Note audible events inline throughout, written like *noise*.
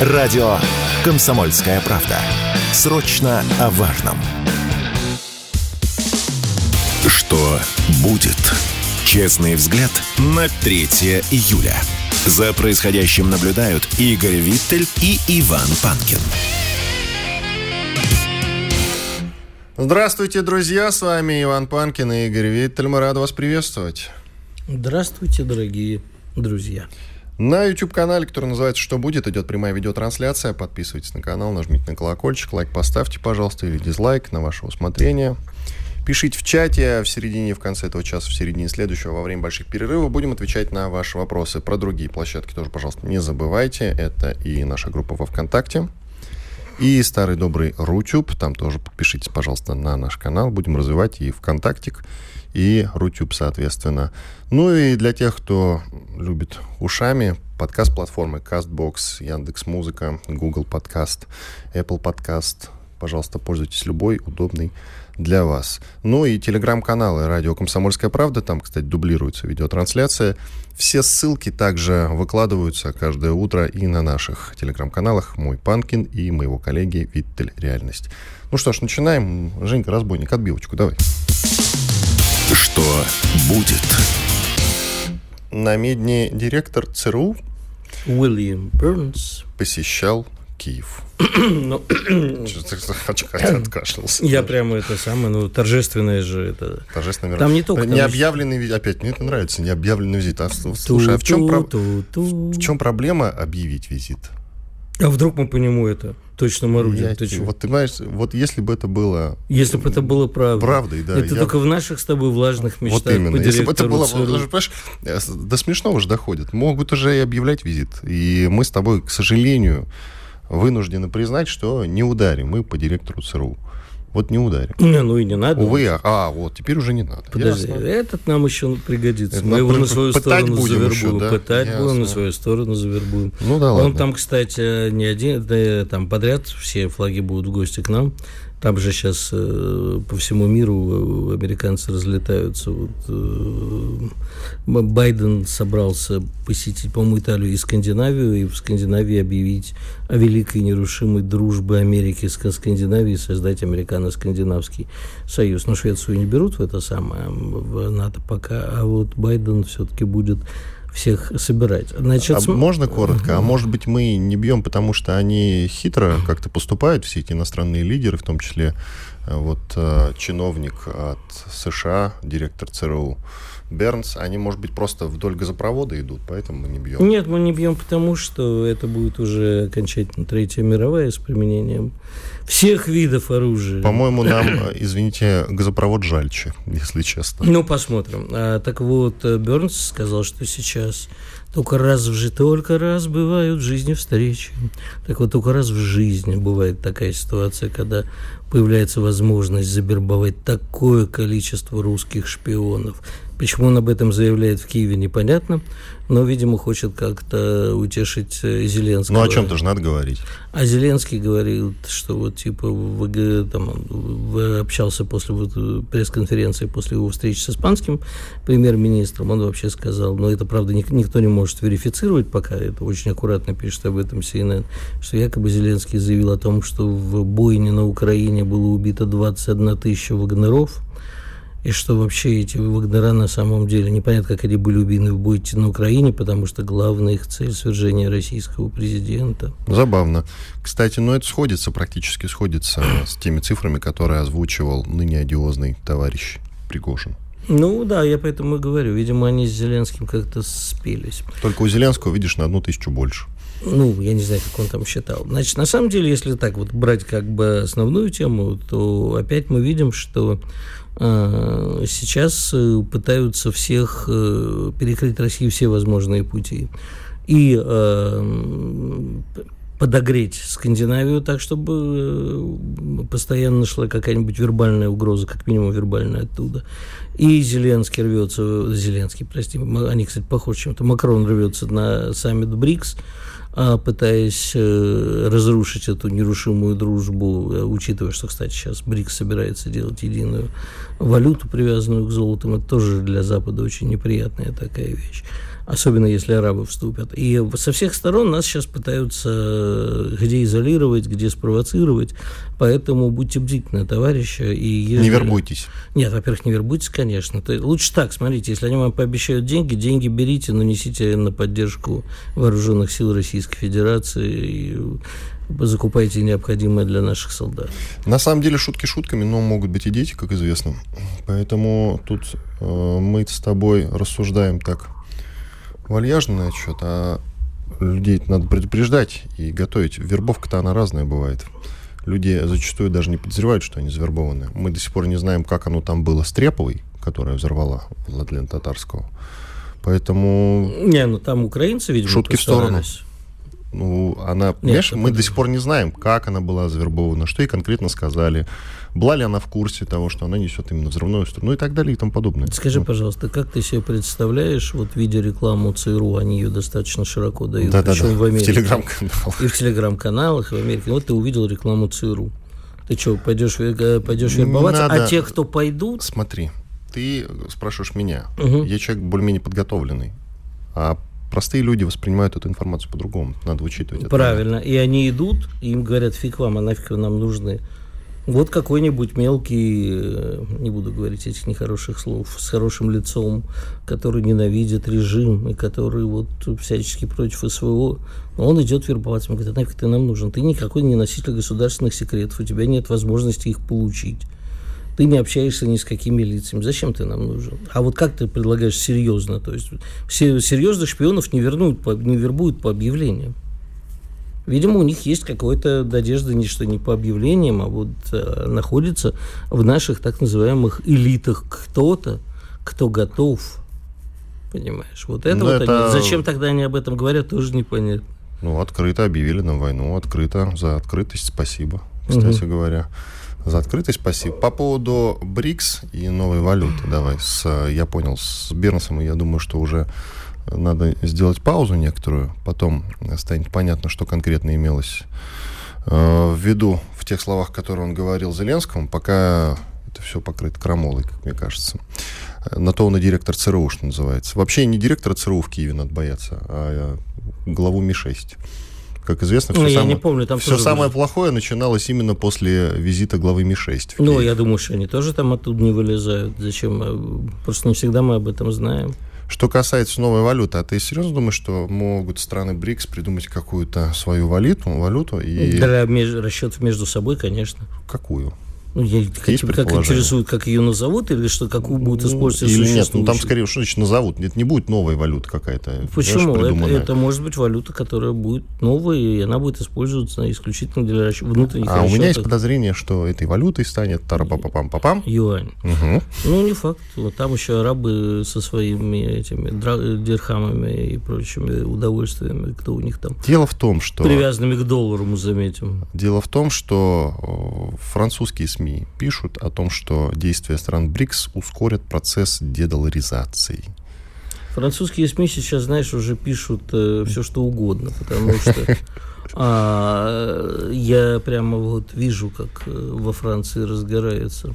Радио «Комсомольская правда». Срочно о важном. Что будет? Честный взгляд на 3 июля. За происходящим наблюдают Игорь Виттель и Иван Панкин. Здравствуйте, друзья! С вами Иван Панкин и Игорь Виттель. Мы рады вас приветствовать. Здравствуйте, дорогие друзья. На YouTube-канале, который называется «Что будет?», идет прямая видеотрансляция. Подписывайтесь на канал, нажмите на колокольчик, лайк поставьте, пожалуйста, или дизлайк на ваше усмотрение. Пишите в чате в середине, в конце этого часа, в середине следующего, во время больших перерывов. Будем отвечать на ваши вопросы. Про другие площадки тоже, пожалуйста, не забывайте. Это и наша группа во ВКонтакте, и старый добрый Рутюб. Там тоже подпишитесь, пожалуйста, на наш канал. Будем развивать и ВКонтактик, и Рутюб, соответственно. Ну и для тех, кто любит ушами, подкаст-платформы CastBox, Яндекс.Музыка, Google Подкаст, Apple Подкаст. Пожалуйста, пользуйтесь любой удобный для вас. Ну и телеграм-каналы «Радио Комсомольская правда». Там, кстати, дублируется видеотрансляция. Все ссылки также выкладываются каждое утро и на наших телеграм-каналах «Мой Панкин» и моего коллеги «Виттель. Реальность». Ну что ж, начинаем. Женька, разбойник, отбивочку давай. Что будет? На медне директор ЦРУ Уильям Бернс посещал Киев. *coughs* ну, *coughs* *coughs* Откашлялся. я прямо это самое, ну, торжественное же это. Торжественный Там не только Необъявленный визит. Опять, мне это нравится, необъявленный визит. А, слушай, а в чем, про- в чем проблема объявить визит? А вдруг мы по нему это точно орудие? Я Ты чё? вот ты знаешь, вот если бы это было Если бы это было правда. правдой, да. это я- только в наших с тобой влажных мечтах Вот именно. Если бы это было, даже, понимаешь, э, до смешного же доходит. Могут уже и объявлять визит. И мы с тобой, к сожалению, вынуждены признать, что не ударим мы по директору ЦРУ. Вот не ударим. Не, ну и не надо. Увы, а, а, вот, теперь уже не надо. Подожди, Ясно. этот нам еще пригодится. Это Мы его на свою сторону завербуем. еще, да? Пытать будем, на Ясно. свою сторону завербуем. Ну да Он ладно. там, кстати, не один, да, там подряд все флаги будут в гости к нам. Там же сейчас по всему миру э, американцы разлетаются. Вот, э, Байден собрался посетить, по-моему, Италию и Скандинавию, и в Скандинавии объявить о великой нерушимой дружбе Америки с Скандинавией, создать американо-скандинавский союз. Но Швецию не берут в это самое, в НАТО пока, а вот Байден все-таки будет всех собирать. Значит, А см- можно коротко? А может быть, мы не бьем, потому что они хитро как-то поступают, все эти иностранные лидеры, в том числе вот э, чиновник от США, директор ЦРУ Бернс, они, может быть, просто вдоль газопровода идут, поэтому мы не бьем. Нет, мы не бьем, потому что это будет уже окончательно Третья мировая с применением всех видов оружия. По-моему, нам, *coughs* э, извините, газопровод жальче, если честно. Ну, посмотрим. А, так вот, э, Бернс сказал, что сейчас только раз в жизни, только раз бывают в жизни встречи. Так вот, только раз в жизни бывает такая ситуация, когда появляется возможность забербовать такое количество русских шпионов. Почему он об этом заявляет в Киеве, непонятно, но, видимо, хочет как-то утешить э, Зеленского. Ну, о чем-то же надо говорить. А Зеленский говорил, что вот типа в, г- там, общался после вот, э, пресс-конференции, после его встречи с испанским премьер-министром, он вообще сказал, но это, правда, ник- никто не может верифицировать пока, это очень аккуратно пишет об этом CNN, что якобы Зеленский заявил о том, что в бойне на Украине было убито 21 тысяча вагнеров, и что вообще эти вагнера на самом деле непонятно, как они были убиты в бою на Украине, потому что главная их цель свержение российского президента. Забавно. Кстати, ну это сходится, практически сходится с теми цифрами, которые озвучивал ныне одиозный товарищ Пригожин. Ну да, я поэтому и говорю. Видимо, они с Зеленским как-то спелись. Только у Зеленского, видишь, на одну тысячу больше. Ну, я не знаю, как он там считал. Значит, на самом деле, если так вот брать как бы основную тему, то опять мы видим, что сейчас э, пытаются всех э, перекрыть России все возможные пути. И э, подогреть Скандинавию так, чтобы постоянно шла какая-нибудь вербальная угроза, как минимум вербальная оттуда. И Зеленский рвется, Зеленский, прости, они, кстати, похожи чем-то, Макрон рвется на саммит БРИКС, а, пытаясь э, разрушить эту нерушимую дружбу, э, учитывая, что, кстати, сейчас БРИКС собирается делать единую валюту, привязанную к золоту, это тоже для Запада очень неприятная такая вещь. Особенно если арабы вступят. И со всех сторон нас сейчас пытаются э, где изолировать, где спровоцировать, поэтому будьте бдительны, товарищи. И если... Не вербуйтесь. Нет, во-первых, не вербуйтесь, конечно. То лучше так, смотрите, если они вам пообещают деньги, деньги берите, но несите на поддержку вооруженных сил Российской Федерации и закупайте необходимое для наших солдат. На самом деле шутки шутками, но могут быть и дети, как известно. Поэтому тут э, мы с тобой рассуждаем так вальяжно на счет, а людей надо предупреждать и готовить. Вербовка-то она разная бывает. Люди зачастую даже не подозревают, что они завербованы. Мы до сих пор не знаем, как оно там было с Треповой, которая взорвала Владлена Татарского. Поэтому... Не, ну там украинцы, видимо, Шутки в сторону. Ну, она, Нет, понимаешь, мы до сих пор не знаем, как она была завербована, что ей конкретно сказали, была ли она в курсе того, что она несет именно взрывную струну, ну и так далее и тому подобное. Скажи, ну. пожалуйста, как ты себе представляешь, вот видя рекламу ЦРУ, они ее достаточно широко дают, да, причем да, да. в Америке. В телеграм-каналах. И в телеграм-каналах, и в Америке. Вот ты увидел рекламу ЦРУ. Ты что, пойдешь, пойдешь вербоваться? Надо... А те, кто пойдут... Смотри, ты спрашиваешь меня. Угу. Я человек более-менее подготовленный. А простые люди воспринимают эту информацию по-другому. Надо учитывать Правильно. Это. И они идут, им говорят, фиг вам, а нафиг вы нам нужны. Вот какой-нибудь мелкий, э, не буду говорить этих нехороших слов, с хорошим лицом, который ненавидит режим и который вот всячески против СВО, он идет вербоваться. Он говорит, а нафиг ты нам нужен? Ты никакой не носитель государственных секретов, у тебя нет возможности их получить ты не общаешься ни с какими лицами. Зачем ты нам нужен? А вот как ты предлагаешь серьезно? То есть серьезных шпионов не, вернут, не вербуют по объявлениям. Видимо, у них есть какая-то надежда не что не по объявлениям, а вот э, находится в наших так называемых элитах кто-то, кто готов. Понимаешь? Вот это, ну, вот это... Они, зачем тогда они об этом говорят, тоже непонятно. Ну, открыто объявили нам войну, открыто, за открытость спасибо, кстати угу. говоря за открытость, спасибо. По поводу БРИКС и новой валюты, давай, с, я понял, с Бернсом, я думаю, что уже надо сделать паузу некоторую, потом станет понятно, что конкретно имелось э, в виду в тех словах, которые он говорил Зеленскому, пока это все покрыто крамолой, как мне кажется. На то он и директор ЦРУ, что называется. Вообще не директора ЦРУ в Киеве надо бояться, а главу Ми-6. Как известно, все, ну, самое, помню, там все самое было. плохое начиналось именно после визита главы Ми-6. Ну, я думаю, что они тоже там оттуда не вылезают. Зачем? Просто не всегда мы об этом знаем. Что касается новой валюты, а ты серьезно думаешь, что могут страны БРИКС придумать какую-то свою валюту, валюту и... Для меж... расчетов между собой, конечно. Какую? Ну, я, тебя как интересует, как ее назовут, или что, какую будут ну, использовать Или нет, ну там скорее, что значит назовут? Это не будет новая валюта какая-то. Почему? Это, это может быть валюта, которая будет новой, и она будет использоваться исключительно для внутренних А расчетов. у меня есть подозрение, что этой валютой станет тарапапапам папам Юань. Угу. Ну, не факт. Вот там еще арабы со своими этими дирхамами и прочими удовольствиями, кто у них там. Дело в том, что... Привязанными к доллару, мы заметим. Дело в том, что французские СМИ СМИ пишут о том, что действия стран БРИКС ускорят процесс дедоларизации. Французские СМИ сейчас, знаешь, уже пишут э, все, что угодно, потому что *laughs* а, я прямо вот вижу, как э, во Франции разгорается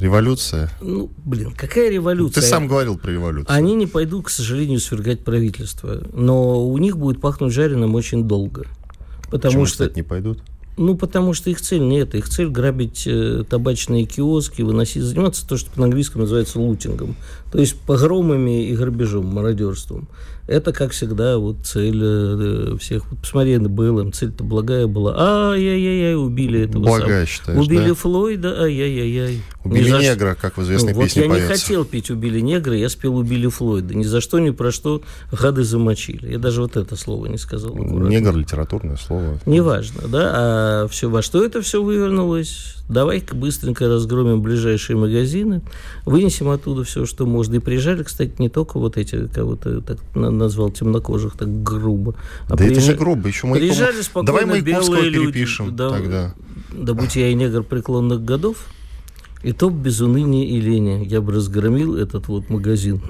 Революция? Ну, блин, какая революция? Ты сам говорил про революцию. Они не пойдут, к сожалению, свергать правительство. Но у них будет пахнуть жареным очень долго. Потому Почему, что... кстати, не пойдут? Ну, потому что их цель не это. Их цель грабить э, табачные киоски, выносить, заниматься то, что по-английски называется лутингом. То есть погромами и грабежом, мародерством. Это, как всегда, вот цель э, всех. Вот посмотри на БЛМ, цель-то благая была. Ай-яй-яй, убили этого Благая, сам. считаешь, Убили да? Флойда, ай-яй-яй-яй. Убили за... негра, как в известной ну, песне вот я поется. не хотел петь «Убили негра», я спел «Убили Флойда». Ни за что, ни про что гады замочили. Я даже вот это слово не сказал. Аккуратно. Негр – литературное слово. Неважно, да? А все, во что это все вывернулось? Давай-ка быстренько разгромим ближайшие магазины, вынесем оттуда все, что можно. И приезжали, кстати, не только вот эти, кого то назвал темнокожих так грубо. А да приезж... это не грубо, еще мы Приезжали спокойно Давай белые люди. перепишем да, тогда. Да будь я и негр преклонных годов, и то без уныния и лени я бы разгромил этот вот магазин.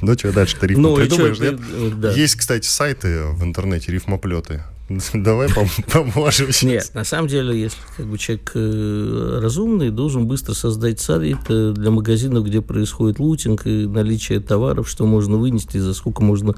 Ну, что дальше-то рифму ну, придумаешь, нет? Да. Есть, кстати, сайты в интернете, рифмоплеты. *laughs* Давай поможем. Нет, на самом деле, если как бы человек э, разумный, должен быстро создать сайт э, для магазинов, где происходит лутинг и наличие товаров, что можно вынести, за сколько можно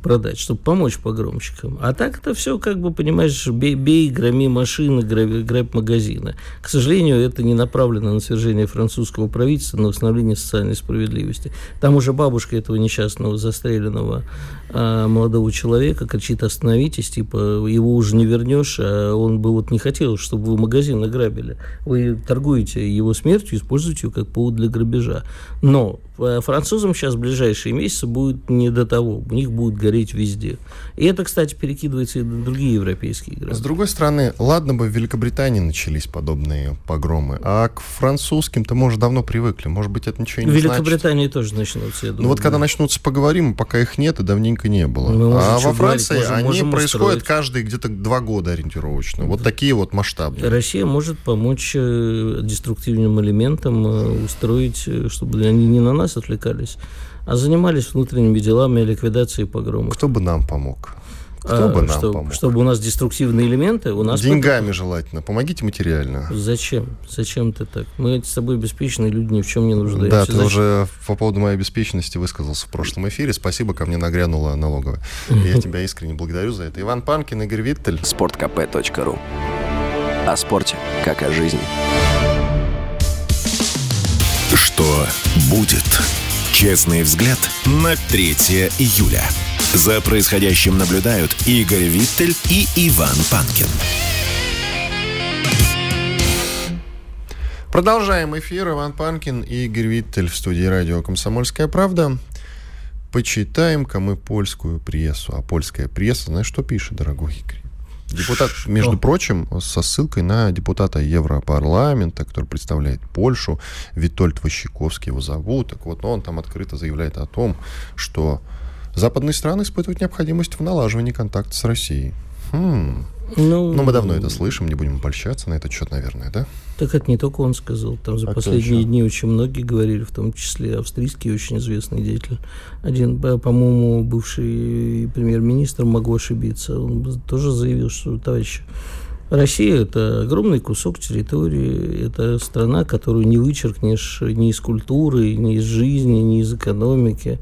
продать, чтобы помочь погромщикам. А так это все, как бы, понимаешь, бей, бей громи машины, грабь магазины. К сожалению, это не направлено на свержение французского правительства, на восстановление социальной справедливости. Там уже бабушка этого несчастного застреленного а, молодого человека кричит «остановитесь», типа его уже не вернешь, а он бы вот не хотел, чтобы вы магазин награбили. Вы торгуете его смертью, используете его как повод для грабежа. Но Э, французам сейчас в ближайшие месяцы будет не до того. У них будет гореть везде. И это, кстати, перекидывается и на другие европейские игры. С другой стороны, ладно бы в Великобритании начались подобные погромы, а к французским-то мы уже давно привыкли. Может быть, это ничего не в Великобритании значит. тоже начнутся, я думаю. Ну вот да. когда начнутся, поговорим, пока их нет и давненько не было. Мы а во Франции можем, они можем происходят устроить. Каждые где-то два года ориентировочно. Вот такие вот масштабы. Россия может помочь э, деструктивным элементам э, устроить, чтобы они не на нас отвлекались, а занимались внутренними делами ликвидации погромов. Кто бы нам помог? Кто а, бы нам что, помог? Чтобы у нас деструктивные элементы, у нас... Деньгами потом... желательно. Помогите материально. Зачем? Зачем ты так? Мы с тобой обеспеченные люди, ни в чем не нуждаемся. Да, ты Зачем? уже по поводу моей обеспеченности высказался в прошлом эфире. Спасибо, ко мне нагрянула налоговая. *laughs* Я тебя искренне благодарю за это. Иван Панкин, Игорь Виттель. Спорткп.ру О спорте, как о жизни. Что будет? Честный взгляд на 3 июля. За происходящим наблюдают Игорь Виттель и Иван Панкин. Продолжаем эфир. Иван Панкин и Игорь Виттель в студии радио «Комсомольская правда». Почитаем-ка мы польскую прессу. А польская пресса, знаешь, что пишет, дорогой Игорь? Депутат, между прочим, со ссылкой на депутата Европарламента, который представляет Польшу, Витольд Ващиковский его зовут. Так вот, он там открыто заявляет о том, что западные страны испытывают необходимость в налаживании контакта с Россией. Хм. Ну, Но мы давно это слышим, не будем обольщаться на этот счет, наверное, да? Так это не только он сказал. Там за а последние дни очень многие говорили, в том числе австрийский очень известный деятель. Один, по-моему, бывший премьер-министр, могу ошибиться, он тоже заявил, что, товарищи, Россия – это огромный кусок территории, это страна, которую не вычеркнешь ни из культуры, ни из жизни, ни из экономики.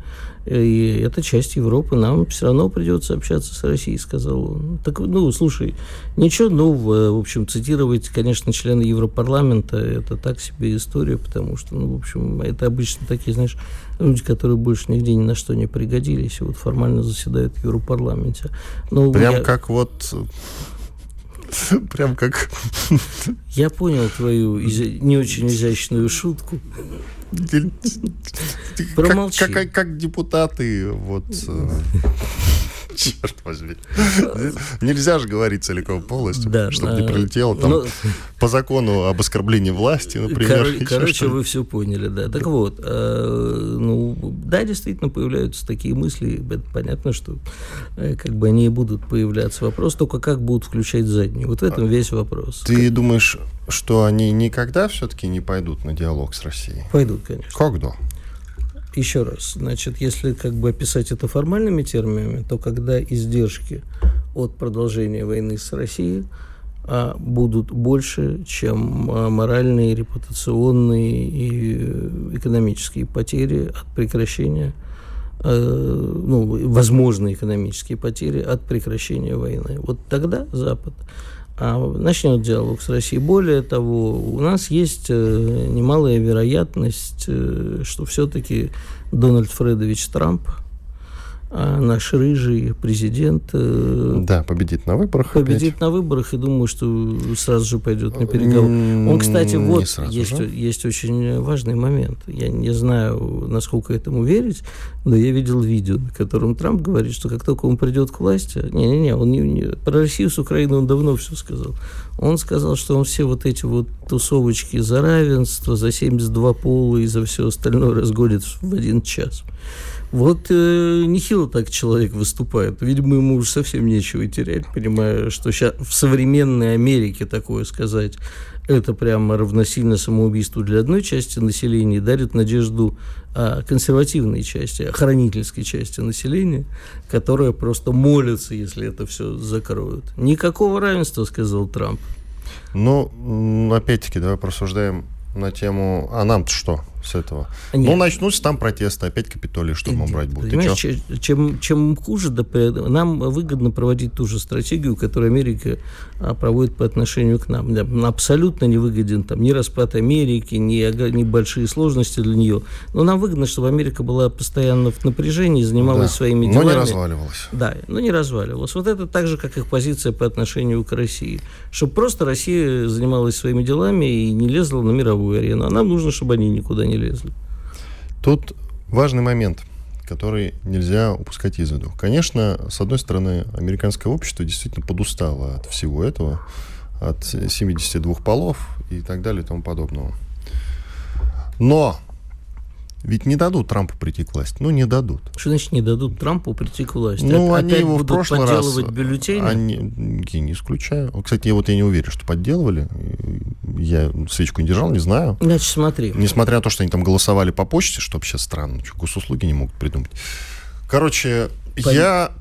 И это часть Европы, нам все равно придется общаться с Россией, сказал он. Так, ну, слушай, ничего нового, в общем, цитировать, конечно, члены Европарламента, это так себе история, потому что, ну, в общем, это обычно такие, знаешь, люди, которые больше нигде ни на что не пригодились, и вот формально заседают в Европарламенте. Но Прям я... как вот *laughs* Прям как... *laughs* Я понял твою не очень изящную шутку. Промолчи. Как, как, как депутаты, вот... *laughs* Черт возьми. *laughs* Нельзя же говорить целиком полностью, да, чтобы не прилетело там но... по закону об оскорблении власти, например. Кор- короче, вы все поняли, да. Так вот, э, ну, да, действительно появляются такие мысли. Это понятно, что э, как бы они и будут появляться. Вопрос только, как будут включать заднюю. Вот в этом весь вопрос. Ты как... думаешь, что они никогда все-таки не пойдут на диалог с Россией? Пойдут, конечно. Когда? Еще раз, значит, если как бы описать это формальными терминами, то когда издержки от продолжения войны с Россией а, будут больше, чем а, моральные, репутационные и э, экономические потери от прекращения, а, ну, возможные экономические потери от прекращения войны. Вот тогда Запад начнет диалог с Россией. Более того, у нас есть э, немалая вероятность, э, что все-таки Дональд Фредович Трамп – а наш рыжий президент... Э, да, победит на выборах. Победит опять. на выборах и думаю, что сразу же пойдет на переговоры. Он, кстати, вот есть, есть очень важный момент. Я не знаю, насколько этому верить, но я видел видео, на котором Трамп говорит, что как только он придет к власти... Не-не-не, он не, не, про Россию с Украиной он давно все сказал. Он сказал, что он все вот эти вот тусовочки за равенство, за 72 пола и за все остальное разгонит в один час. Вот э, нехило так человек выступает. Видимо, ему уже совсем нечего терять, понимая, что сейчас в современной Америке такое сказать, это прямо равносильно самоубийству для одной части населения, дарит надежду а, консервативной части, охранительской части населения, которая просто молится, если это все закроют. Никакого равенства, сказал Трамп. Ну, опять-таки, давай просуждаем на тему, а нам-то что с этого? Нет. Ну, начнутся там протесты, опять Капитолий штурмом брать будут. Понимаешь, чем, чем хуже, да, нам выгодно проводить ту же стратегию, которую Америка а, проводит по отношению к нам. Абсолютно не выгоден там ни распад Америки, ни, ни большие сложности для нее. Но нам выгодно, чтобы Америка была постоянно в напряжении, занималась да, своими делами. Но не разваливалась. Да, но не разваливалась. Вот это так же, как их позиция по отношению к России. Чтобы просто Россия занималась своими делами и не лезла на мировую арену. А нам нужно, чтобы они никуда не лезли. Тут важный момент который нельзя упускать из виду. Конечно, с одной стороны, американское общество действительно подустало от всего этого, от 72 полов и так далее и тому подобного. Но ведь не дадут Трампу прийти к власти. Ну, не дадут. Что значит не дадут Трампу прийти к власти? Ну, Опять они его в прошлый раз... бюллетени? Они, я не исключаю. Кстати, вот я не уверен, что подделывали. Я свечку не держал, не знаю. Значит, смотри. Несмотря на то, что они там голосовали по почте, что вообще странно. Что, госуслуги не могут придумать. Короче, Пон... я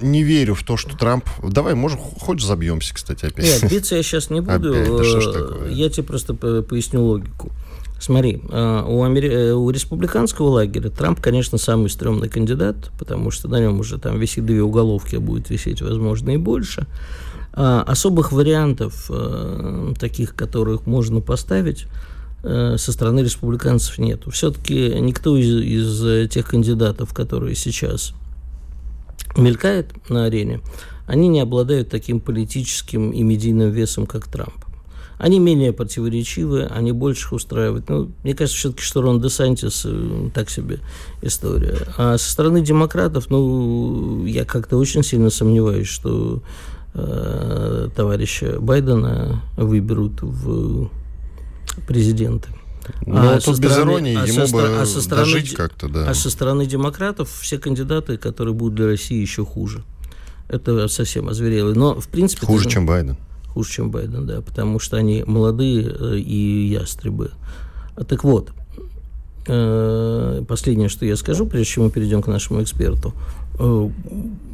не верю в то, что Трамп... Давай, можем, хоть забьемся, кстати, опять. Нет, биться я сейчас не буду. Опять, да что ж такое? Я тебе просто поясню логику. Смотри, э, у, Амери... Э, у республиканского лагеря Трамп, конечно, самый стрёмный кандидат, потому что на нем уже там висит две уголовки, а будет висеть, возможно, и больше. А особых вариантов, э, таких, которых можно поставить, со стороны республиканцев нет. Все-таки никто из, из тех кандидатов, которые сейчас мелькает на арене, они не обладают таким политическим и медийным весом, как Трамп. Они менее противоречивы, они больше их устраивают. Ну, мне кажется, все-таки, что Рон де Сантис э, так себе история. А со стороны демократов, ну, я как-то очень сильно сомневаюсь, что э, товарища Байдена выберут в президенты. Ну, а тут без стороны, иронии, а ему со, бы а со стороны, дожить как-то, да. А со стороны демократов все кандидаты, которые будут для России еще хуже. Это совсем озверело. Но, в принципе... Хуже, чем Байден хуже, чем Байден, да, потому что они молодые э, и ястребы. Так вот, э, последнее, что я скажу, прежде чем мы перейдем к нашему эксперту. Э,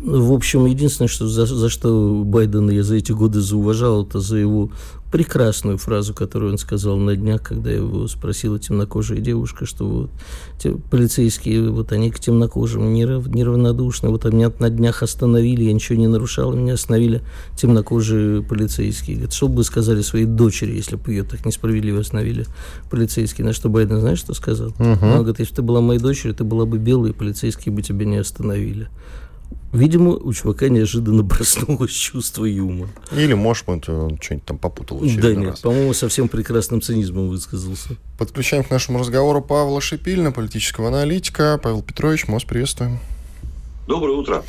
в общем, единственное, что, за, за что Байдена я за эти годы зауважал, это за его прекрасную фразу, которую он сказал на днях, когда его спросила темнокожая девушка, что вот те, полицейские, вот они к темнокожим нерав, неравнодушны, вот меня на днях остановили, я ничего не нарушал, меня остановили темнокожие полицейские. Говорит, что бы сказали своей дочери, если бы ее так несправедливо остановили полицейские? На что Байден, знаешь, что сказал? Uh-huh. Он говорит, если бы ты была моей дочерью, ты была бы белой, полицейские бы тебя не остановили. Видимо, у чувака неожиданно проснулось *laughs* чувство юмора. Или, может быть, он что-нибудь там попутал Да нет, раз. по-моему, совсем прекрасным цинизмом высказался. Подключаем к нашему разговору Павла Шипильна, политического аналитика. Павел Петрович, мы вас приветствуем. Доброе утро.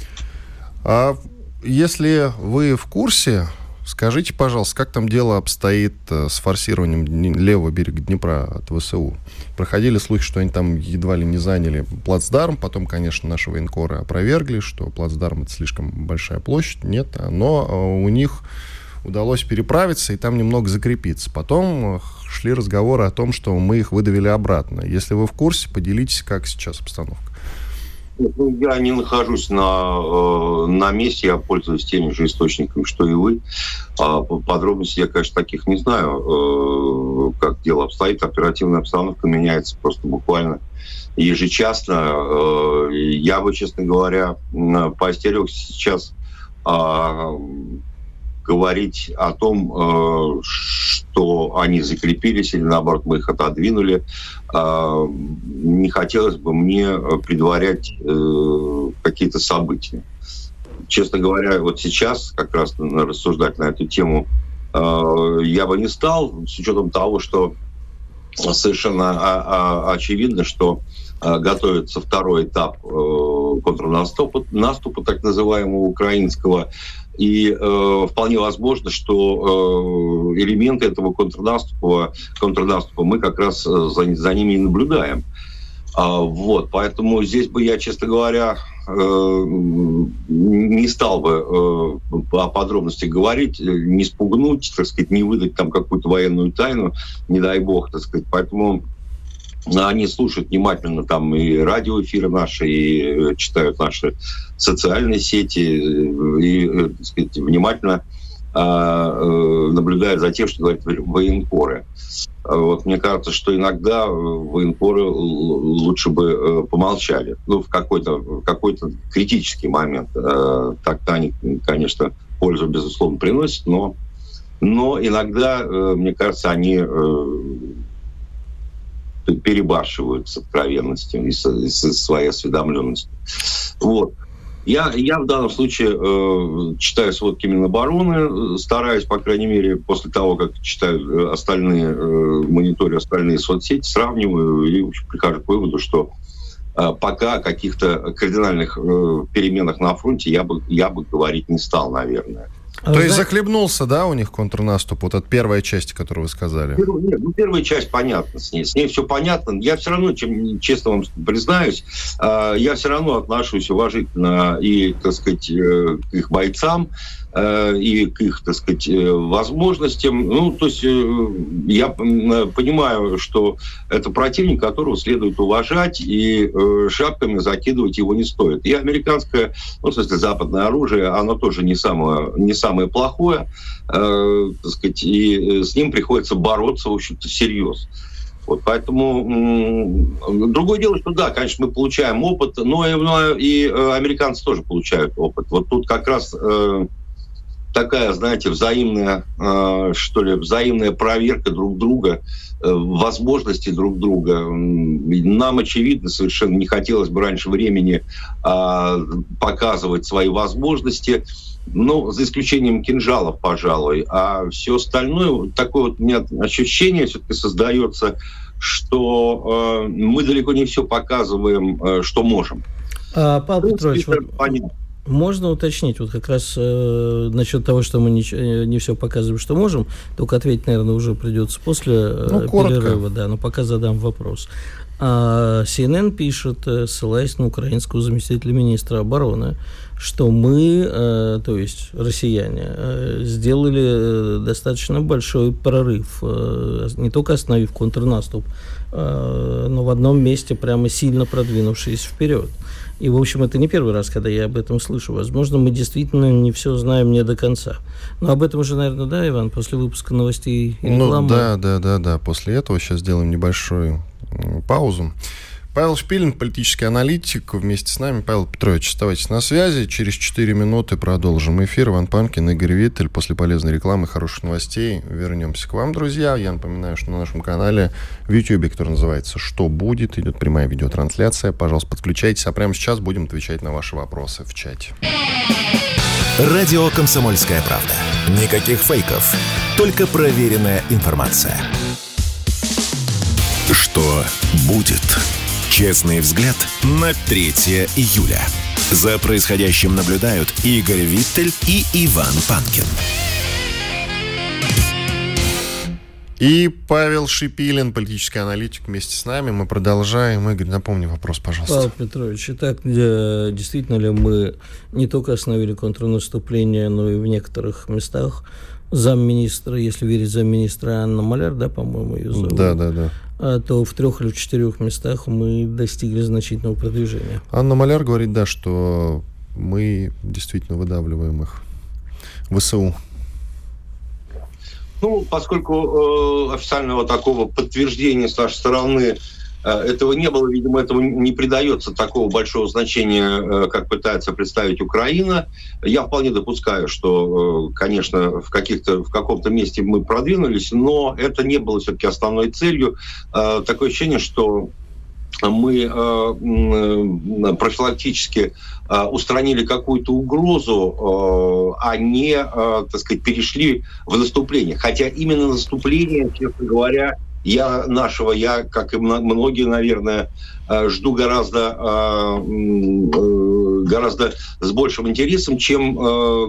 А если вы в курсе, Скажите, пожалуйста, как там дело обстоит э, с форсированием левого берега Днепра от ВСУ? Проходили слухи, что они там едва ли не заняли плацдарм, потом, конечно, наши военкоры опровергли, что плацдарм это слишком большая площадь, нет, но э, у них удалось переправиться и там немного закрепиться. Потом э, шли разговоры о том, что мы их выдавили обратно. Если вы в курсе, поделитесь, как сейчас обстановка. Ну, я не нахожусь на, э, на месте, я пользуюсь теми же источниками, что и вы. А подробностей я, конечно, таких не знаю, э, как дело обстоит. Оперативная обстановка меняется просто буквально ежечасно. Э, я бы, честно говоря, поостерегся сейчас а, говорить о том, э, что они закрепились или наоборот мы их отодвинули. Э, не хотелось бы мне предварять э, какие-то события. Честно говоря, вот сейчас как раз рассуждать на эту тему я бы не стал, с учетом того, что совершенно очевидно, что готовится второй этап контрнаступа, наступа, так называемого украинского, и э, вполне возможно, что э, элементы этого контрнаступа, контрнаступа мы как раз э, за, за ними и наблюдаем. А, вот, поэтому здесь бы я, честно говоря, э, не стал бы э, о подробностях говорить, не спугнуть, так сказать, не выдать там какую-то военную тайну, не дай бог, так сказать. Поэтому они слушают внимательно там и радиоэфиры наши, и читают наши социальные сети, и, так сказать, внимательно а, э, наблюдают за тем, что говорят военкоры. Вот мне кажется, что иногда военкоры лучше бы э, помолчали. Ну, в какой-то какой критический момент. Э, так-то они, конечно, пользу, безусловно, приносят, но, но иногда, мне кажется, они перебарщивают с откровенностью и со, со своей осведомленностью. Вот. Я, я в данном случае э, читаю сводки Минобороны, стараюсь, по крайней мере, после того, как читаю э, остальные, э, мониторю остальные соцсети, сравниваю и прихожу к выводу, что э, пока о каких-то кардинальных э, переменах на фронте я бы, я бы говорить не стал, наверное. А То есть захлебнулся, да, у них контрнаступ? Вот от первой части, которую вы сказали. Нет, ну, первая часть понятна с ней. С ней все понятно. Я все равно, чем, честно вам признаюсь, э, я все равно отношусь уважительно и, так сказать, э, к их бойцам. Э, и к их, так сказать, э, возможностям. Ну, то есть э, я понимаю, что это противник, которого следует уважать, и шапками закидывать его не стоит. И американское, ну, в смысле, западное оружие, оно тоже не самое, не самое плохое, так сказать, и с ним приходится бороться, в общем-то, всерьез. Вот, поэтому другое дело, что да, конечно, мы получаем опыт, но и, но и американцы тоже получают опыт. Вот тут как раз такая, знаете, взаимная, э, что ли, взаимная проверка друг друга, э, возможности друг друга. Нам, очевидно, совершенно не хотелось бы раньше времени э, показывать свои возможности, ну, за исключением кинжалов, пожалуй. А все остальное, такое вот у меня ощущение все-таки создается, что э, мы далеко не все показываем, э, что можем. А, Павел Петрович, вот... Можно уточнить, вот как раз э, насчет того, что мы не, э, не все показываем, что можем, только ответить, наверное, уже придется после э, ну, перерыва, да, но пока задам вопрос. А CNN пишет, э, ссылаясь на украинского заместителя министра обороны, что мы, э, то есть россияне, э, сделали э, достаточно большой прорыв, э, не только остановив контрнаступ, но в одном месте прямо сильно продвинувшись вперед. И, в общем, это не первый раз, когда я об этом слышу. Возможно, мы действительно не все знаем не до конца. Но об этом уже, наверное, да, Иван, после выпуска новостей и ну рекламы? Ну, да, да, да, да. После этого сейчас сделаем небольшую паузу. Павел Шпилин, политический аналитик, вместе с нами. Павел Петрович, оставайтесь на связи. Через 4 минуты продолжим эфир. Иван Панкин, Игорь Виттель. После полезной рекламы, хороших новостей вернемся к вам, друзья. Я напоминаю, что на нашем канале в YouTube, который называется «Что будет?», идет прямая видеотрансляция. Пожалуйста, подключайтесь. А прямо сейчас будем отвечать на ваши вопросы в чате. Радио «Комсомольская правда». Никаких фейков, только проверенная информация. Что будет? Честный взгляд на 3 июля. За происходящим наблюдают Игорь Виттель и Иван Панкин. И Павел Шипилин, политический аналитик, вместе с нами. Мы продолжаем. Игорь, напомни вопрос, пожалуйста. Павел Петрович, итак, действительно ли мы не только остановили контрнаступление, но и в некоторых местах замминистра, если верить замминистра Анна Маляр, да, по-моему, ее зовут? Да, да, да. А, то в трех или четырех местах мы достигли значительного продвижения. Анна Маляр говорит, да, что мы действительно выдавливаем их. ВСУ. Ну, поскольку э, официального такого подтверждения с нашей стороны этого не было, видимо, этому не придается такого большого значения, э, как пытается представить Украина. Я вполне допускаю, что, э, конечно, в, каких-то, в каком-то месте мы продвинулись, но это не было все-таки основной целью. Такое ощущение, что мы профилактически устранили какую-то угрозу, а не, так сказать, перешли в наступление. Хотя именно наступление, честно говоря, я нашего, я, как и многие, наверное, э, жду гораздо, э, э, гораздо с большим интересом, чем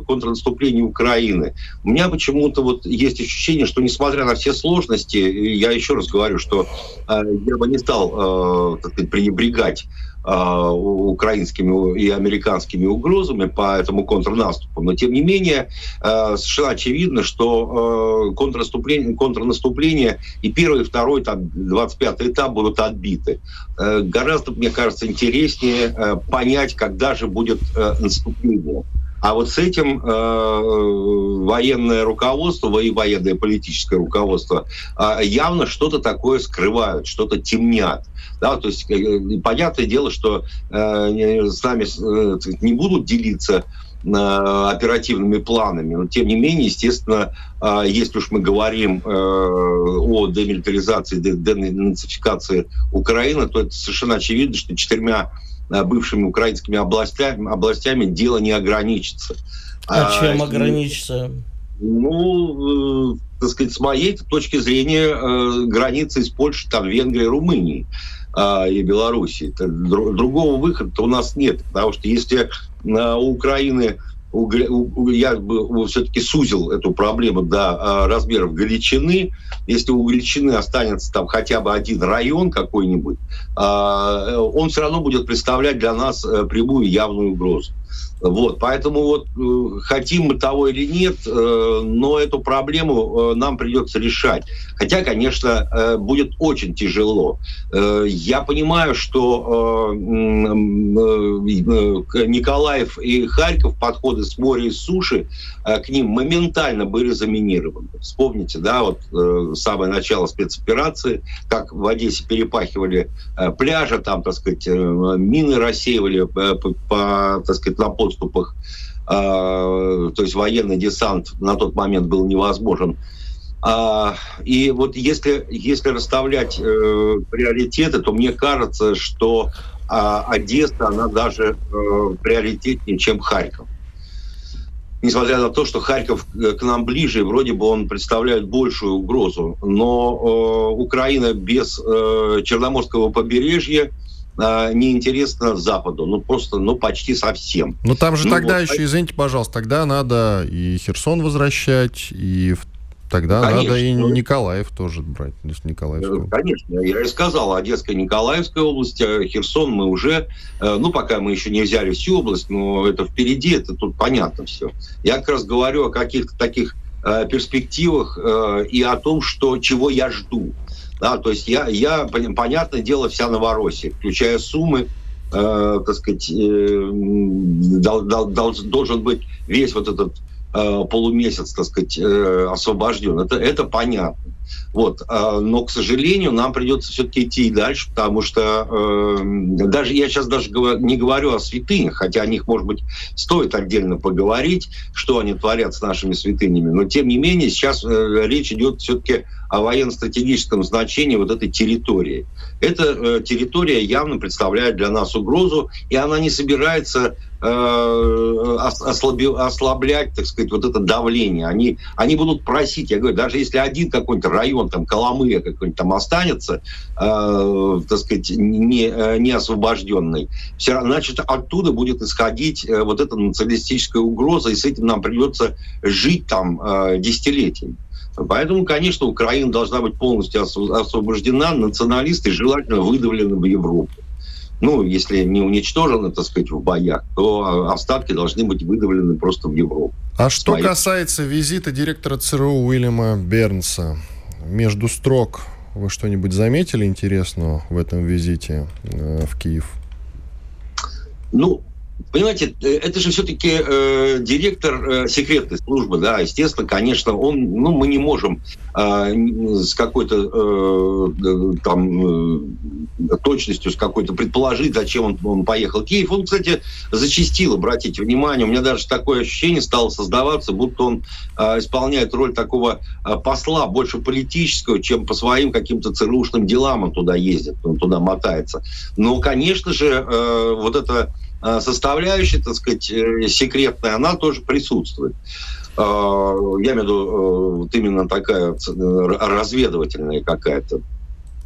контрнаступление Украины. У меня почему-то вот есть ощущение, что несмотря на все сложности, я еще раз говорю, что я бы не стал так сказать, пренебрегать украинскими и американскими угрозами по этому контрнаступу. Но, тем не менее, э, совершенно очевидно, что э, контрнаступление, контрнаступление и первый, и второй, там, 25 этап будут отбиты. Гораздо, мне кажется, интереснее понять, когда же будет наступление. А вот с этим э, военное руководство и военное политическое руководство э, явно что-то такое скрывают, что-то темнят. Да, то есть э, понятное дело, что э, с нами э, не будут делиться э, оперативными планами. Но, тем не менее, естественно, э, если уж мы говорим о демилитаризации, денацификации Украины, то это совершенно очевидно, что четырьмя бывшими украинскими областями, областями дело не ограничится. А, а чем ограничится? Ну, так сказать, с моей точки зрения, границы из Польши, там, Венгрии, Румынии а, и Беларуси. Другого выхода у нас нет, потому что если а, у Украины я бы все-таки сузил эту проблему до а, размеров Галичины. Если у Галичины останется там хотя бы один район какой-нибудь, а, он все равно будет представлять для нас э, прямую явную угрозу. Вот, поэтому вот э, хотим мы того или нет, э, но эту проблему э, нам придется решать. Хотя, конечно, будет очень тяжело. Я понимаю, что Николаев и Харьков, подходы с моря и с суши, к ним моментально были заминированы. Вспомните, да, вот самое начало спецоперации, как в Одессе перепахивали пляжи, там, так сказать, мины рассеивали по, по, так сказать, на подступах, а, то есть военный десант на тот момент был невозможен. А, и вот если, если расставлять э, приоритеты, то мне кажется, что э, Одесса, она даже э, приоритетнее, чем Харьков. Несмотря на то, что Харьков э, к нам ближе, и вроде бы он представляет большую угрозу. Но э, Украина без э, Черноморского побережья – а, неинтересно Западу. Ну, просто, ну, почти совсем. Ну, там же ну, тогда вот, еще, извините, пожалуйста, тогда надо и Херсон возвращать, и Тогда Конечно. надо и Николаев тоже брать. Николаевскую. Конечно, я и сказал, Одесская Николаевская область, а Херсон мы уже, э, ну, пока мы еще не взяли всю область, но это впереди, это тут понятно все. Я как раз говорю о каких-то таких э, перспективах э, и о том, что, чего я жду. Да, то есть я, я, понятное дело, вся Новороссия, включая Сумы, э, так сказать, э, дол, дол, должен быть весь вот этот полумесяц, так сказать, э, освобожден. Это, это понятно. Вот. Э, но, к сожалению, нам придется все-таки идти и дальше, потому что э, даже я сейчас даже не говорю о святынях, хотя о них, может быть, стоит отдельно поговорить, что они творят с нашими святынями. Но, тем не менее, сейчас э, речь идет все-таки о военно-стратегическом значении вот этой территории. Эта э, территория явно представляет для нас угрозу, и она не собирается э, ослаби, ослаблять, так сказать, вот это давление. Они, они будут просить, я говорю, даже если один какой-нибудь район, там, Коломыя какой-нибудь там останется, э, так сказать, не, э, не освобожденный, все, значит, оттуда будет исходить э, вот эта националистическая угроза, и с этим нам придется жить там э, десятилетиями. Поэтому, конечно, Украина должна быть полностью освобождена, националисты желательно выдавлены в Европу. Ну, если не уничтожены, так сказать, в боях, то остатки должны быть выдавлены просто в Европу. А что Свои. касается визита директора ЦРУ Уильяма Бернса, между строк вы что-нибудь заметили интересного в этом визите э, в Киев? Ну, Понимаете, э, это же все-таки э, директор э, секретной службы, да, естественно, конечно, он, ну, мы не можем э, с какой-то э, там э, точностью, с какой-то предположить, зачем он, он поехал в Киев. Он, кстати, зачастил, обратите внимание, у меня даже такое ощущение стало создаваться, будто он э, исполняет роль такого э, посла, больше политического, чем по своим каким-то ЦРУшным делам он туда ездит, он туда мотается. Но, конечно же, э, вот это Э, составляющая, так сказать, э, секретная, она тоже присутствует. Э, я имею в виду вот именно такая разведывательная какая-то.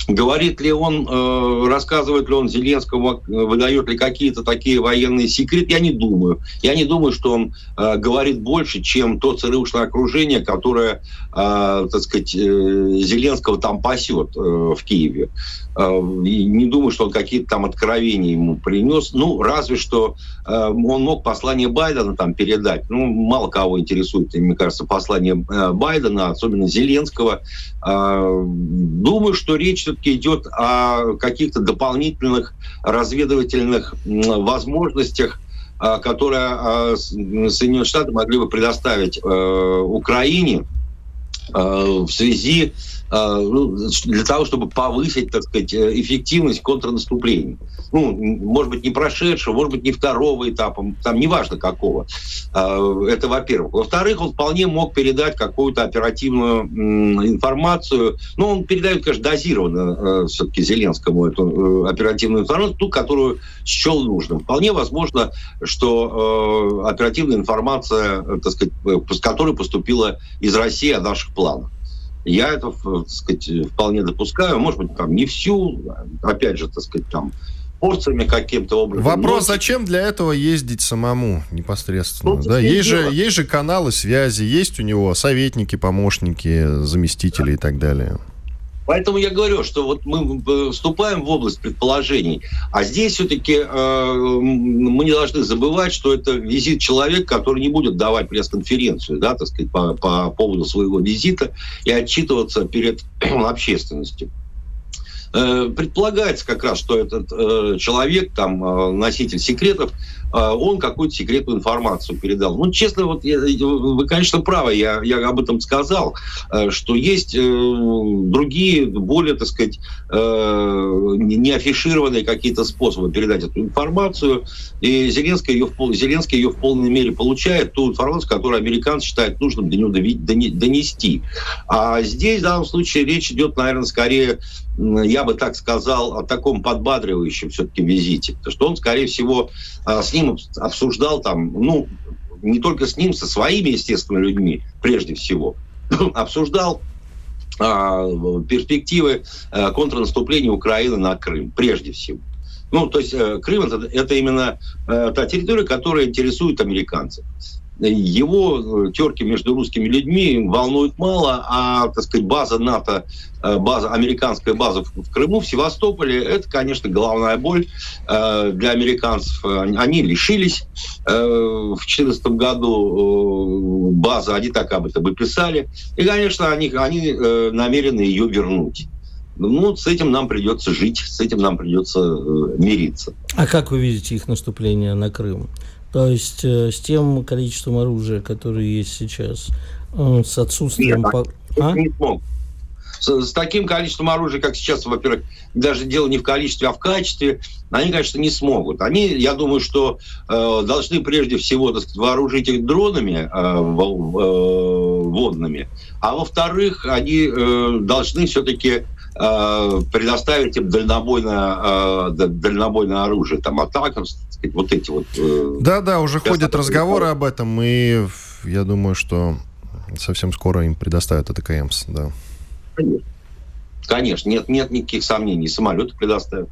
Говорит ли он, э, рассказывает ли он Зеленскому, выдает ли какие-то такие военные секреты? Я не думаю. Я не думаю, что он э, говорит больше, чем то ЦРУшное окружение, которое, э, так сказать, э, Зеленского там пасет э, в Киеве. Э, и не думаю, что он какие-то там откровения ему принес. Ну, разве что э, он мог послание Байдена там передать. Ну, мало кого интересует, мне кажется, послание э, Байдена, особенно Зеленского. Э, думаю, что речь все-таки идет о каких-то дополнительных разведывательных возможностях, э, которые э, Соединенные Штаты могли бы предоставить Украине в связи ну, для того, чтобы повысить, так сказать, эффективность контрнаступления ну, может быть, не прошедшего, может быть, не второго этапа, там неважно какого. А, это во-первых. Во-вторых, он вполне мог передать какую-то оперативную информацию. Ну, он передает, конечно, дозированно э, все-таки Зеленскому эту э, оперативную информацию, ту, которую счел нужным. Вполне возможно, что э, оперативная информация, так сказать, с которой поступила из России о наших планах. Я это, так сказать, вполне допускаю. Может быть, там не всю, опять же, так сказать, там порциями каким-то образом. Вопрос, Но... зачем для этого ездить самому непосредственно? Ну, да? есть, же, есть же каналы связи, есть у него советники, помощники, заместители и так далее. Поэтому я говорю, что вот мы вступаем в область предположений, а здесь все-таки э, мы не должны забывать, что это визит человека, который не будет давать пресс-конференцию, да, так сказать, по, по поводу своего визита и отчитываться перед *clears throat* общественностью. Э, предполагается как раз, что этот э, человек, там, э, носитель секретов, он какую-то секретную информацию передал. Ну, честно, вот я, вы, конечно, правы, я, я об этом сказал, что есть другие, более, так сказать, не афишированные какие-то способы передать эту информацию, и Зеленский ее, в, Зеленский ее в полной мере получает, ту информацию, которую американцы считают нужным до него донести. А здесь, в данном случае, речь идет, наверное, скорее я бы так сказал, о таком подбадривающем все-таки визите. Потому что он, скорее всего, а, с ним обсуждал там, ну, не только с ним, со своими, естественно, людьми, прежде всего, *clears throat* обсуждал а, перспективы а, контрнаступления Украины на Крым, прежде всего. Ну, то есть э, Крым это, это именно э, та территория, которая интересует американцев его э, терки между русскими людьми волнуют мало, а, так сказать, база НАТО, э, база, американская база в Крыму, в Севастополе, это, конечно, головная боль э, для американцев. Они лишились в 2014 году базы, они так об этом и писали. И, конечно, они, они намерены ее вернуть. Ну, с этим нам придется жить, с этим нам придется мириться. А как вы видите их наступление на Крым? То есть э, с тем количеством оружия, которое есть сейчас, э, с отсутствием... Нет, по... а? не смог. С, с таким количеством оружия, как сейчас, во-первых, даже дело не в количестве, а в качестве, они, конечно, не смогут. Они, я думаю, что э, должны прежде всего так сказать, вооружить их дронами э, э, водными, а во-вторых, они э, должны все-таки предоставить им дальнобойное, э, дальнобойное оружие, там, сказать, вот эти вот... Э, Да-да, уже ходят разговоры об этом, и я думаю, что совсем скоро им предоставят АТКМС, да. Конечно. Конечно, нет, нет никаких сомнений. Самолеты предоставят.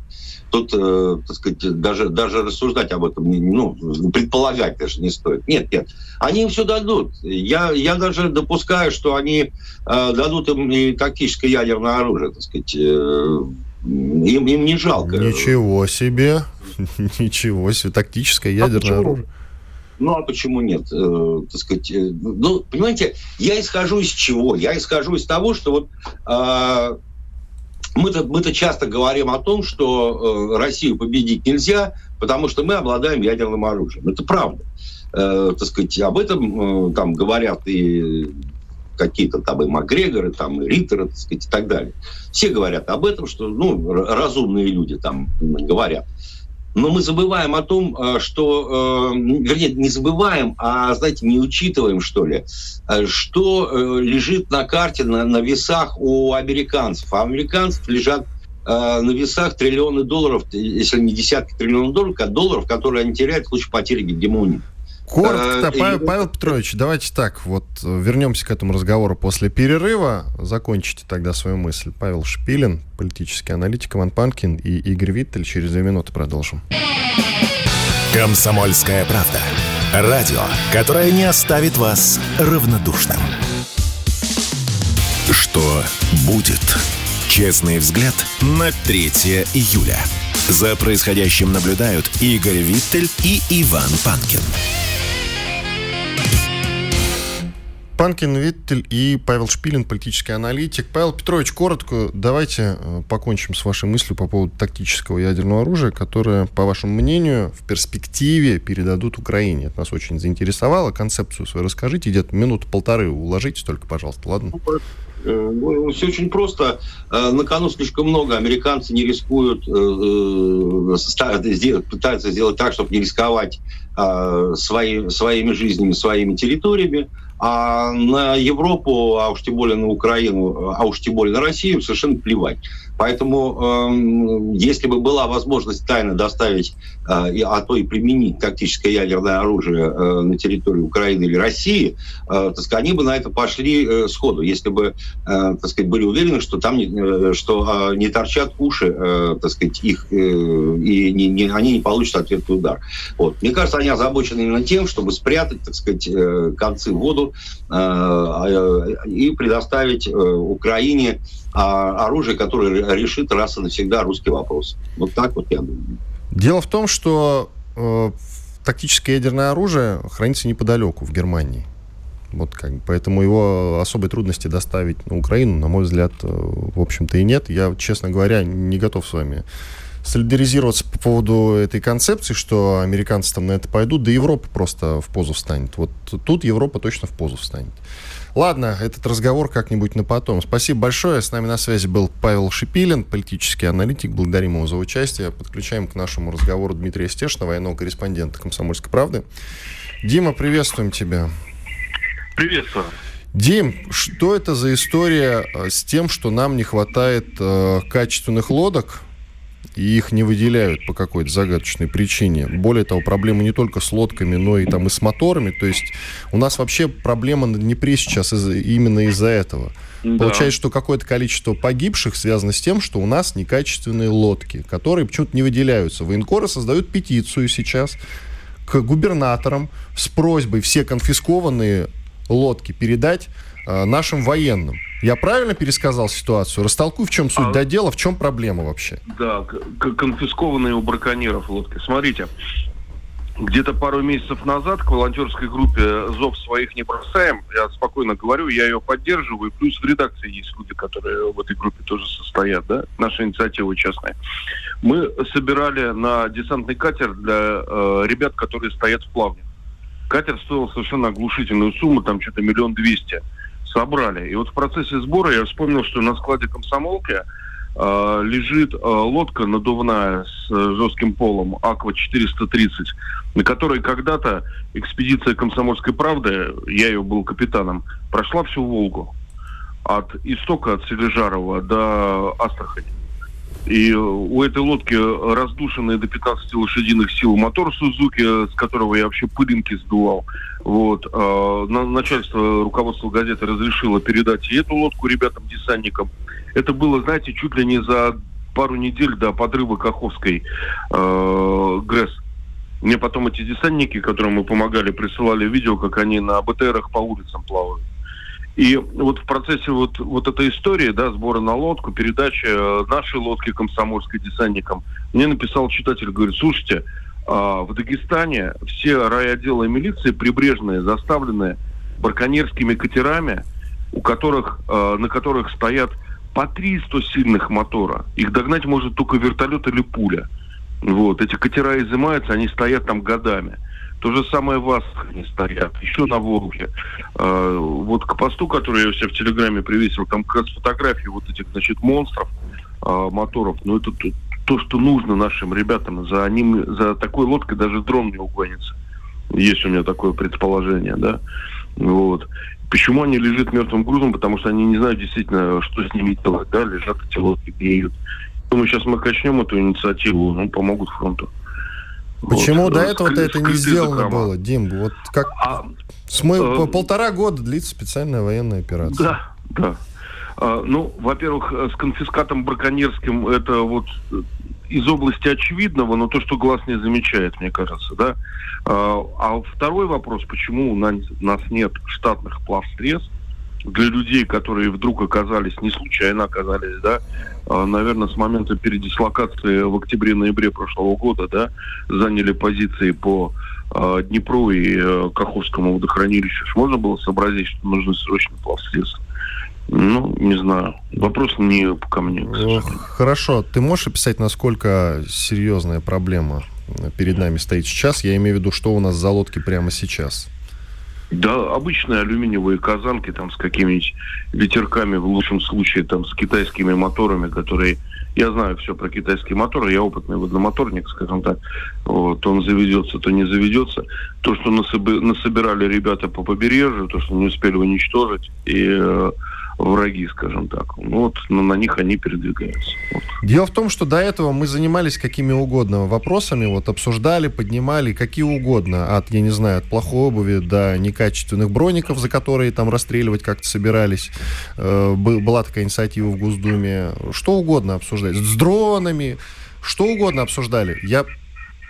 Тут, э, так сказать, даже, даже рассуждать об этом, ну, предполагать даже не стоит. Нет, нет. Они им все дадут. Я, я даже допускаю, что они э, дадут им и тактическое ядерное оружие, так сказать. Э, им, им не жалко. Ничего себе. *laughs* Ничего себе, тактическое а ядерное а оружие. Ну, а почему нет? Э, так сказать, э, ну, понимаете, я исхожу из чего? Я исхожу из того, что вот э, мы-то, мы-то часто говорим о том, что э, Россию победить нельзя, потому что мы обладаем ядерным оружием. Это правда. Э, так сказать, об этом э, там говорят и какие-то там и Макгрегоры, там и Риттеры, так сказать, и так далее. Все говорят об этом, что, ну, разумные люди там говорят. Но мы забываем о том, э, что, э, вернее, не забываем, а, знаете, не учитываем, что ли, э, что лежит на карте, на, на весах у американцев. А у американцев лежат на весах триллионы долларов, если не десятки триллионов долларов, долларов, которые они теряют в случае потери гегемонии. Коротко, э, Павел, Павел Петрович, давайте так, вот э, вернемся к этому разговору после перерыва. Закончите тогда свою мысль. Павел Шпилин, политический аналитик, Иван Панкин и Игорь Виттель. Через две минуты продолжим. Комсомольская правда. Радио, которое не оставит вас равнодушным. Что будет? Честный взгляд на 3 июля. За происходящим наблюдают Игорь Виттель и Иван Панкин. Панкин Виттель и Павел Шпилин, политический аналитик. Павел Петрович, коротко, давайте э, покончим с вашей мыслью по поводу тактического ядерного оружия, которое, по вашему мнению, в перспективе передадут Украине. Это нас очень заинтересовало. Концепцию свою расскажите. Где-то минуту полторы уложитесь только, пожалуйста, ладно? Э, ну, Все очень просто. Э, на кону слишком много. Американцы не рискуют, пытаются сделать так, чтобы не рисковать свои, своими жизнями, своими территориями. А на Европу, а уж тем более на Украину, а уж тем более на Россию совершенно плевать. Поэтому, э, если бы была возможность тайно доставить, э, а то и применить тактическое ядерное оружие э, на территории Украины или России, э, так сказать, они бы на это пошли э, сходу, если бы, э, так сказать, были уверены, что там не, э, что э, не торчат уши, э, так сказать, их, э, и не, не, они не получат ответный удар. Вот. Мне кажется, они озабочены именно тем, чтобы спрятать, так сказать, э, концы в воду и предоставить э, Украине а оружие, которое решит раз и навсегда русский вопрос. Вот так вот я думаю. Дело в том, что э, тактическое ядерное оружие хранится неподалеку, в Германии. Вот как поэтому его особой трудности доставить на Украину, на мой взгляд, э, в общем-то и нет. Я, честно говоря, не готов с вами солидаризироваться по поводу этой концепции, что американцы там на это пойдут, да Европа просто в позу встанет. Вот тут Европа точно в позу встанет. Ладно, этот разговор как-нибудь на потом. Спасибо большое. С нами на связи был Павел Шипилин, политический аналитик. Благодарим его за участие. Подключаем к нашему разговору Дмитрия Стешина, военного корреспондента «Комсомольской правды». Дима, приветствуем тебя. Приветствую. Дим, что это за история с тем, что нам не хватает э, качественных лодок и их не выделяют по какой-то загадочной причине. Более того, проблемы не только с лодками, но и там и с моторами. То есть у нас вообще проблема на Днепре сейчас из именно из-за этого. Да. Получается, что какое-то количество погибших связано с тем, что у нас некачественные лодки, которые почему-то не выделяются. Военкоры создают петицию сейчас к губернаторам с просьбой все конфискованные лодки передать э, нашим военным. Я правильно пересказал ситуацию? Растолкуй, в чем суть а, до дела, в чем проблема вообще? Да, конфискованные у браконьеров лодки. Смотрите, где-то пару месяцев назад к волонтерской группе «Зов своих не бросаем», я спокойно говорю, я ее поддерживаю, плюс в редакции есть люди, которые в этой группе тоже состоят, да, наша инициатива частная. Мы собирали на десантный катер для э, ребят, которые стоят в плавне. Катер стоил совершенно оглушительную сумму, там что-то миллион двести собрали. И вот в процессе сбора я вспомнил, что на складе комсомолки э, лежит э, лодка надувная с э, жестким полом Аква 430, на которой когда-то экспедиция комсомольской правды, я ее был капитаном, прошла всю Волгу. От истока, от Сележарова до Астрахани. И у этой лодки раздушенный до 15 лошадиных сил мотор Сузуки, с которого я вообще пылинки сдувал. Вот. А, начальство, руководство газеты разрешило передать и эту лодку ребятам-десантникам. Это было, знаете, чуть ли не за пару недель до подрыва Каховской э, ГРЭС. Мне потом эти десантники, которым мы помогали, присылали видео, как они на БТРах по улицам плавают. И вот в процессе вот, вот этой истории, да, сбора на лодку, передачи э, нашей лодки комсомольской десантникам, мне написал читатель, говорит, слушайте, э, в Дагестане все райотделы милиции прибрежные заставлены браконьерскими катерами, у которых, э, на которых стоят по 300 сильных мотора. Их догнать может только вертолет или пуля. Вот. Эти катера изымаются, они стоят там годами. То же самое в Астрахани стоят, еще на Волге. А, вот к посту, который я себя в Телеграме привесил, там как раз фотографии вот этих, значит, монстров, а, моторов. Ну, это то, то, что нужно нашим ребятам. За, ним, за такой лодкой даже дрон не угонится. Есть у меня такое предположение, да. Вот. Почему они лежат мертвым грузом? Потому что они не знают действительно, что с ними делать, да, лежат эти лодки, греют. Думаю, сейчас мы качнем эту инициативу, ну, помогут фронту. Почему вот, до этого-то это не сделано было, Дим? Вот как... А, мы, э, полтора года длится специальная военная операция. Да, да. А, ну, во-первых, э, с конфискатом браконьерским это вот из области очевидного, но то, что глаз не замечает, мне кажется, да. А, а второй вопрос, почему у нас, нет штатных плавсредств для людей, которые вдруг оказались, не случайно оказались, да, а, наверное, с момента передислокации в октябре-ноябре прошлого года, да, заняли позиции по а, Днепру и э, Каховскому водохранилищу. Можно было сообразить, что нужны срочно плавсредства. Ну, не знаю. Вопрос не ко мне. Хорошо. Ты можешь описать, насколько серьезная проблема перед нами стоит сейчас? Я имею в виду, что у нас за лодки прямо сейчас? Да, обычные алюминиевые казанки там с какими-нибудь ветерками, в лучшем случае там с китайскими моторами, которые... Я знаю все про китайские моторы, я опытный водомоторник, скажем так. Вот, он заведется, то не заведется. То, что насобирали ребята по побережью, то, что не успели уничтожить, и э, враги, скажем так. Ну вот на, на них они передвигаются. Вот. Дело в том, что до этого мы занимались какими угодно вопросами, вот обсуждали, поднимали какие угодно, от, я не знаю, от плохой обуви до некачественных броников, за которые там расстреливать как-то собирались. Э, была такая инициатива в Госдуме. Что угодно обсуждать. С дронами, что угодно обсуждали. Я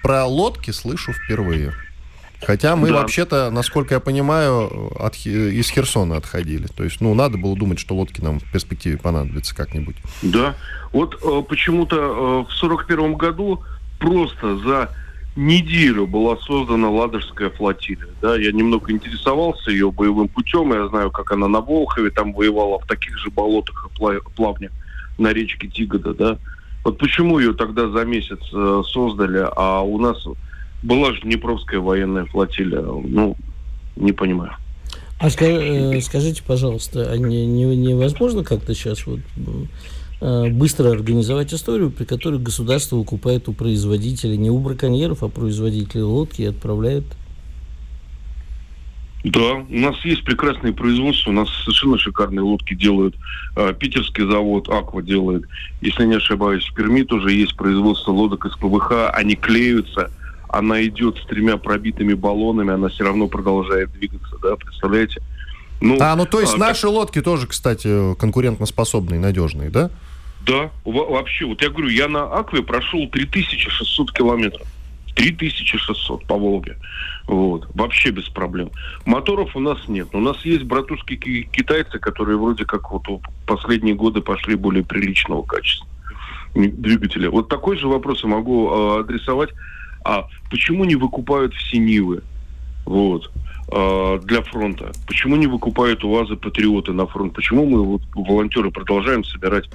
про лодки слышу впервые. Хотя мы да. вообще-то, насколько я понимаю, от, из Херсона отходили. То есть, ну, надо было думать, что лодки нам в перспективе понадобятся как-нибудь. Да. Вот э, почему-то э, в сорок первом году просто за неделю была создана Ладожская флотилия. Да, я немного интересовался ее боевым путем, я знаю, как она на Волхове там воевала в таких же болотах и плавнях на речке Тигода, да. Вот почему ее тогда за месяц э, создали, а у нас была же Днепровская военная флотилия. Ну, не понимаю. А скажи, э, скажите, пожалуйста, а не, не, невозможно как-то сейчас вот э, быстро организовать историю, при которой государство выкупает у производителей, не у браконьеров, а производителей лодки и отправляет? Да, у нас есть прекрасные производства, у нас совершенно шикарные лодки делают. Э, питерский завод Аква делает. Если не ошибаюсь, в Перми тоже есть производство лодок из ПВХ, они клеются – она идет с тремя пробитыми баллонами, она все равно продолжает двигаться, да, представляете? Ну, а, ну то есть а, наши так... лодки тоже, кстати, конкурентоспособные, надежные, да? Да, вообще, вот я говорю, я на Акве прошел 3600 километров. 3600 по Волге. Вот. Вообще без проблем. Моторов у нас нет. У нас есть братушки китайцы, которые вроде как вот в последние годы пошли более приличного качества двигателя. Вот такой же вопрос я могу э, адресовать а почему не выкупают все Нивы? Вот а, для фронта. Почему не выкупают УАЗы Патриоты на фронт? Почему мы, вот, волонтеры, продолжаем собирать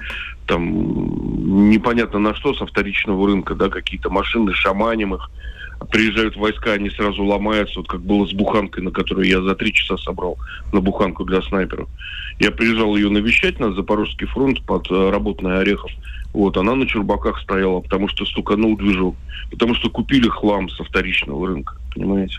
там непонятно на что со вторичного рынка, да, какие-то машины, шаманим их, приезжают войска, они сразу ломаются, вот как было с буханкой, на которую я за три часа собрал, на буханку для снайперов. Я приезжал ее навещать на Запорожский фронт под э, работной Орехов. Вот, она на чурбаках стояла, потому что стуканул движок. Потому что купили хлам со вторичного рынка, понимаете?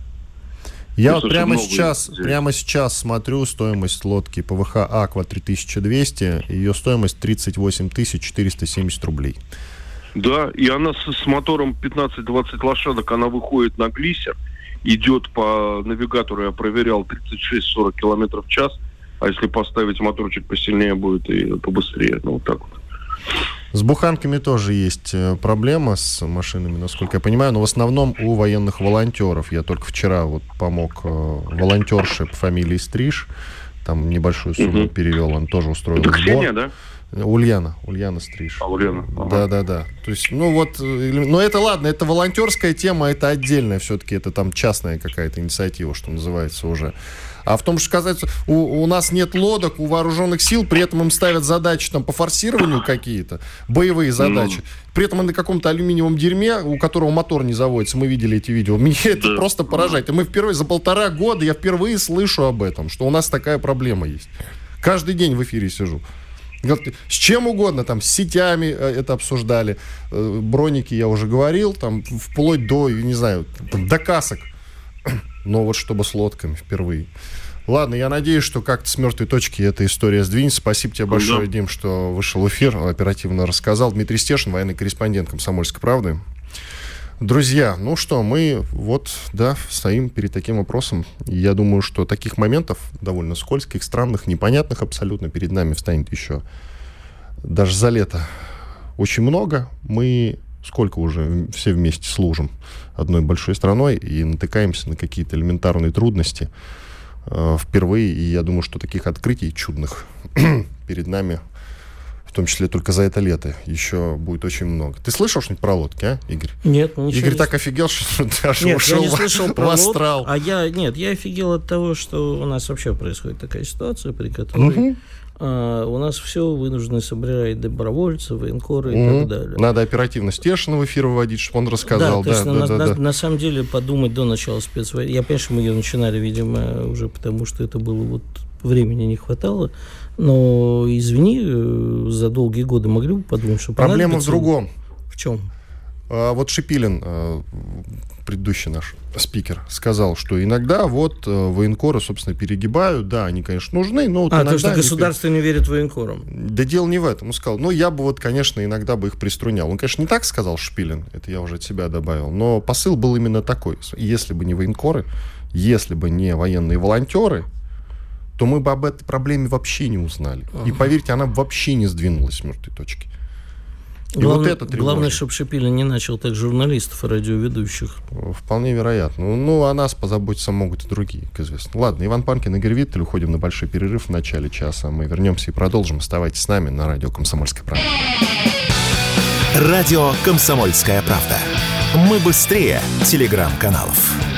Я вот прямо сейчас, прямо сейчас смотрю стоимость лодки ПВХ Аква 3200, ее стоимость 38 470 рублей. Да, и она с, с мотором 15-20 лошадок, она выходит на глиссер, идет по навигатору, я проверял, 36-40 километров в час, а если поставить моторчик посильнее будет и побыстрее, ну вот так вот. С буханками тоже есть э, проблема с машинами, насколько я понимаю, но в основном у военных волонтеров. Я только вчера вот помог э, волонтерше по фамилии Стриж, там небольшую сумму угу. перевел, он тоже устроил Это сбор. Ксения, да? Ульяна, Ульяна Стриж. А, Ульяна. Ага. Да, да, да. То есть, ну вот, э, но это ладно, это волонтерская тема, это отдельная все-таки, это там частная какая-то инициатива, что называется уже. А в том, что сказать, у, у нас нет лодок, у вооруженных сил, при этом им ставят задачи там по форсированию какие-то, боевые задачи. Mm. При этом на каком-то алюминиевом дерьме, у которого мотор не заводится, мы видели эти видео. Меня *laughs* это да. просто поражает. И мы впервые за полтора года, я впервые слышу об этом, что у нас такая проблема есть. Каждый день в эфире сижу. С чем угодно, там, с сетями э, это обсуждали, э, броники я уже говорил, там, вплоть до, не знаю, до касок. Но вот чтобы с лодками впервые. Ладно, я надеюсь, что как-то с мертвой точки эта история сдвинется. Спасибо тебе большое, да. Дим, что вышел в эфир, оперативно рассказал. Дмитрий Стешин, военный корреспондент «Комсомольской правды». Друзья, ну что, мы вот, да, стоим перед таким вопросом. Я думаю, что таких моментов довольно скользких, странных, непонятных абсолютно перед нами встанет еще даже за лето очень много. Мы сколько уже все вместе служим одной большой страной и натыкаемся на какие-то элементарные трудности э, впервые. И я думаю, что таких открытий чудных *clears throat* перед нами в том числе только за это лето, еще будет очень много. Ты слышал что-нибудь про лодки, а, Игорь? Нет, ничего Игорь не... так офигел, что *laughs* даже нет, ушел я не слышал *laughs* в, про в астрал. Лод, а я, нет, я офигел от того, что у нас вообще происходит такая ситуация, при которой угу. А, у нас все вынуждены собирать добровольцы, военкоры и так далее. Надо оперативно Стешина в эфир выводить, чтобы он рассказал. Да, да, да, на, да, на, да. на самом деле подумать до начала спецвойны. Я понимаю, что мы ее начинали, видимо, уже потому, что это было вот времени не хватало. Но, извини, э, за долгие годы могли бы подумать, что Проблема в другом. В чем? А, вот Шипилин, а, предыдущий наш спикер, сказал, что иногда вот а, военкоры, собственно, перегибают. Да, они, конечно, нужны, но вот а, то, что государство они... не верит военкорам. Да дело не в этом. Он сказал, ну, я бы вот, конечно, иногда бы их приструнял. Он, конечно, не так сказал Шпилин, это я уже от себя добавил, но посыл был именно такой. Если бы не военкоры, если бы не военные волонтеры, то мы бы об этой проблеме вообще не узнали. Ага. И поверьте, она вообще не сдвинулась с мертвой точки. И главное, вот это главное, чтобы Шипилин не начал так журналистов и радиоведущих. Вполне вероятно. Ну, о нас позаботиться могут и другие, как известно. Ладно, Иван Панкин, Игорь Виттель. Уходим на большой перерыв в начале часа. Мы вернемся и продолжим. Оставайтесь с нами на радио «Комсомольская правда». Радио «Комсомольская правда». Мы быстрее телеграм-каналов.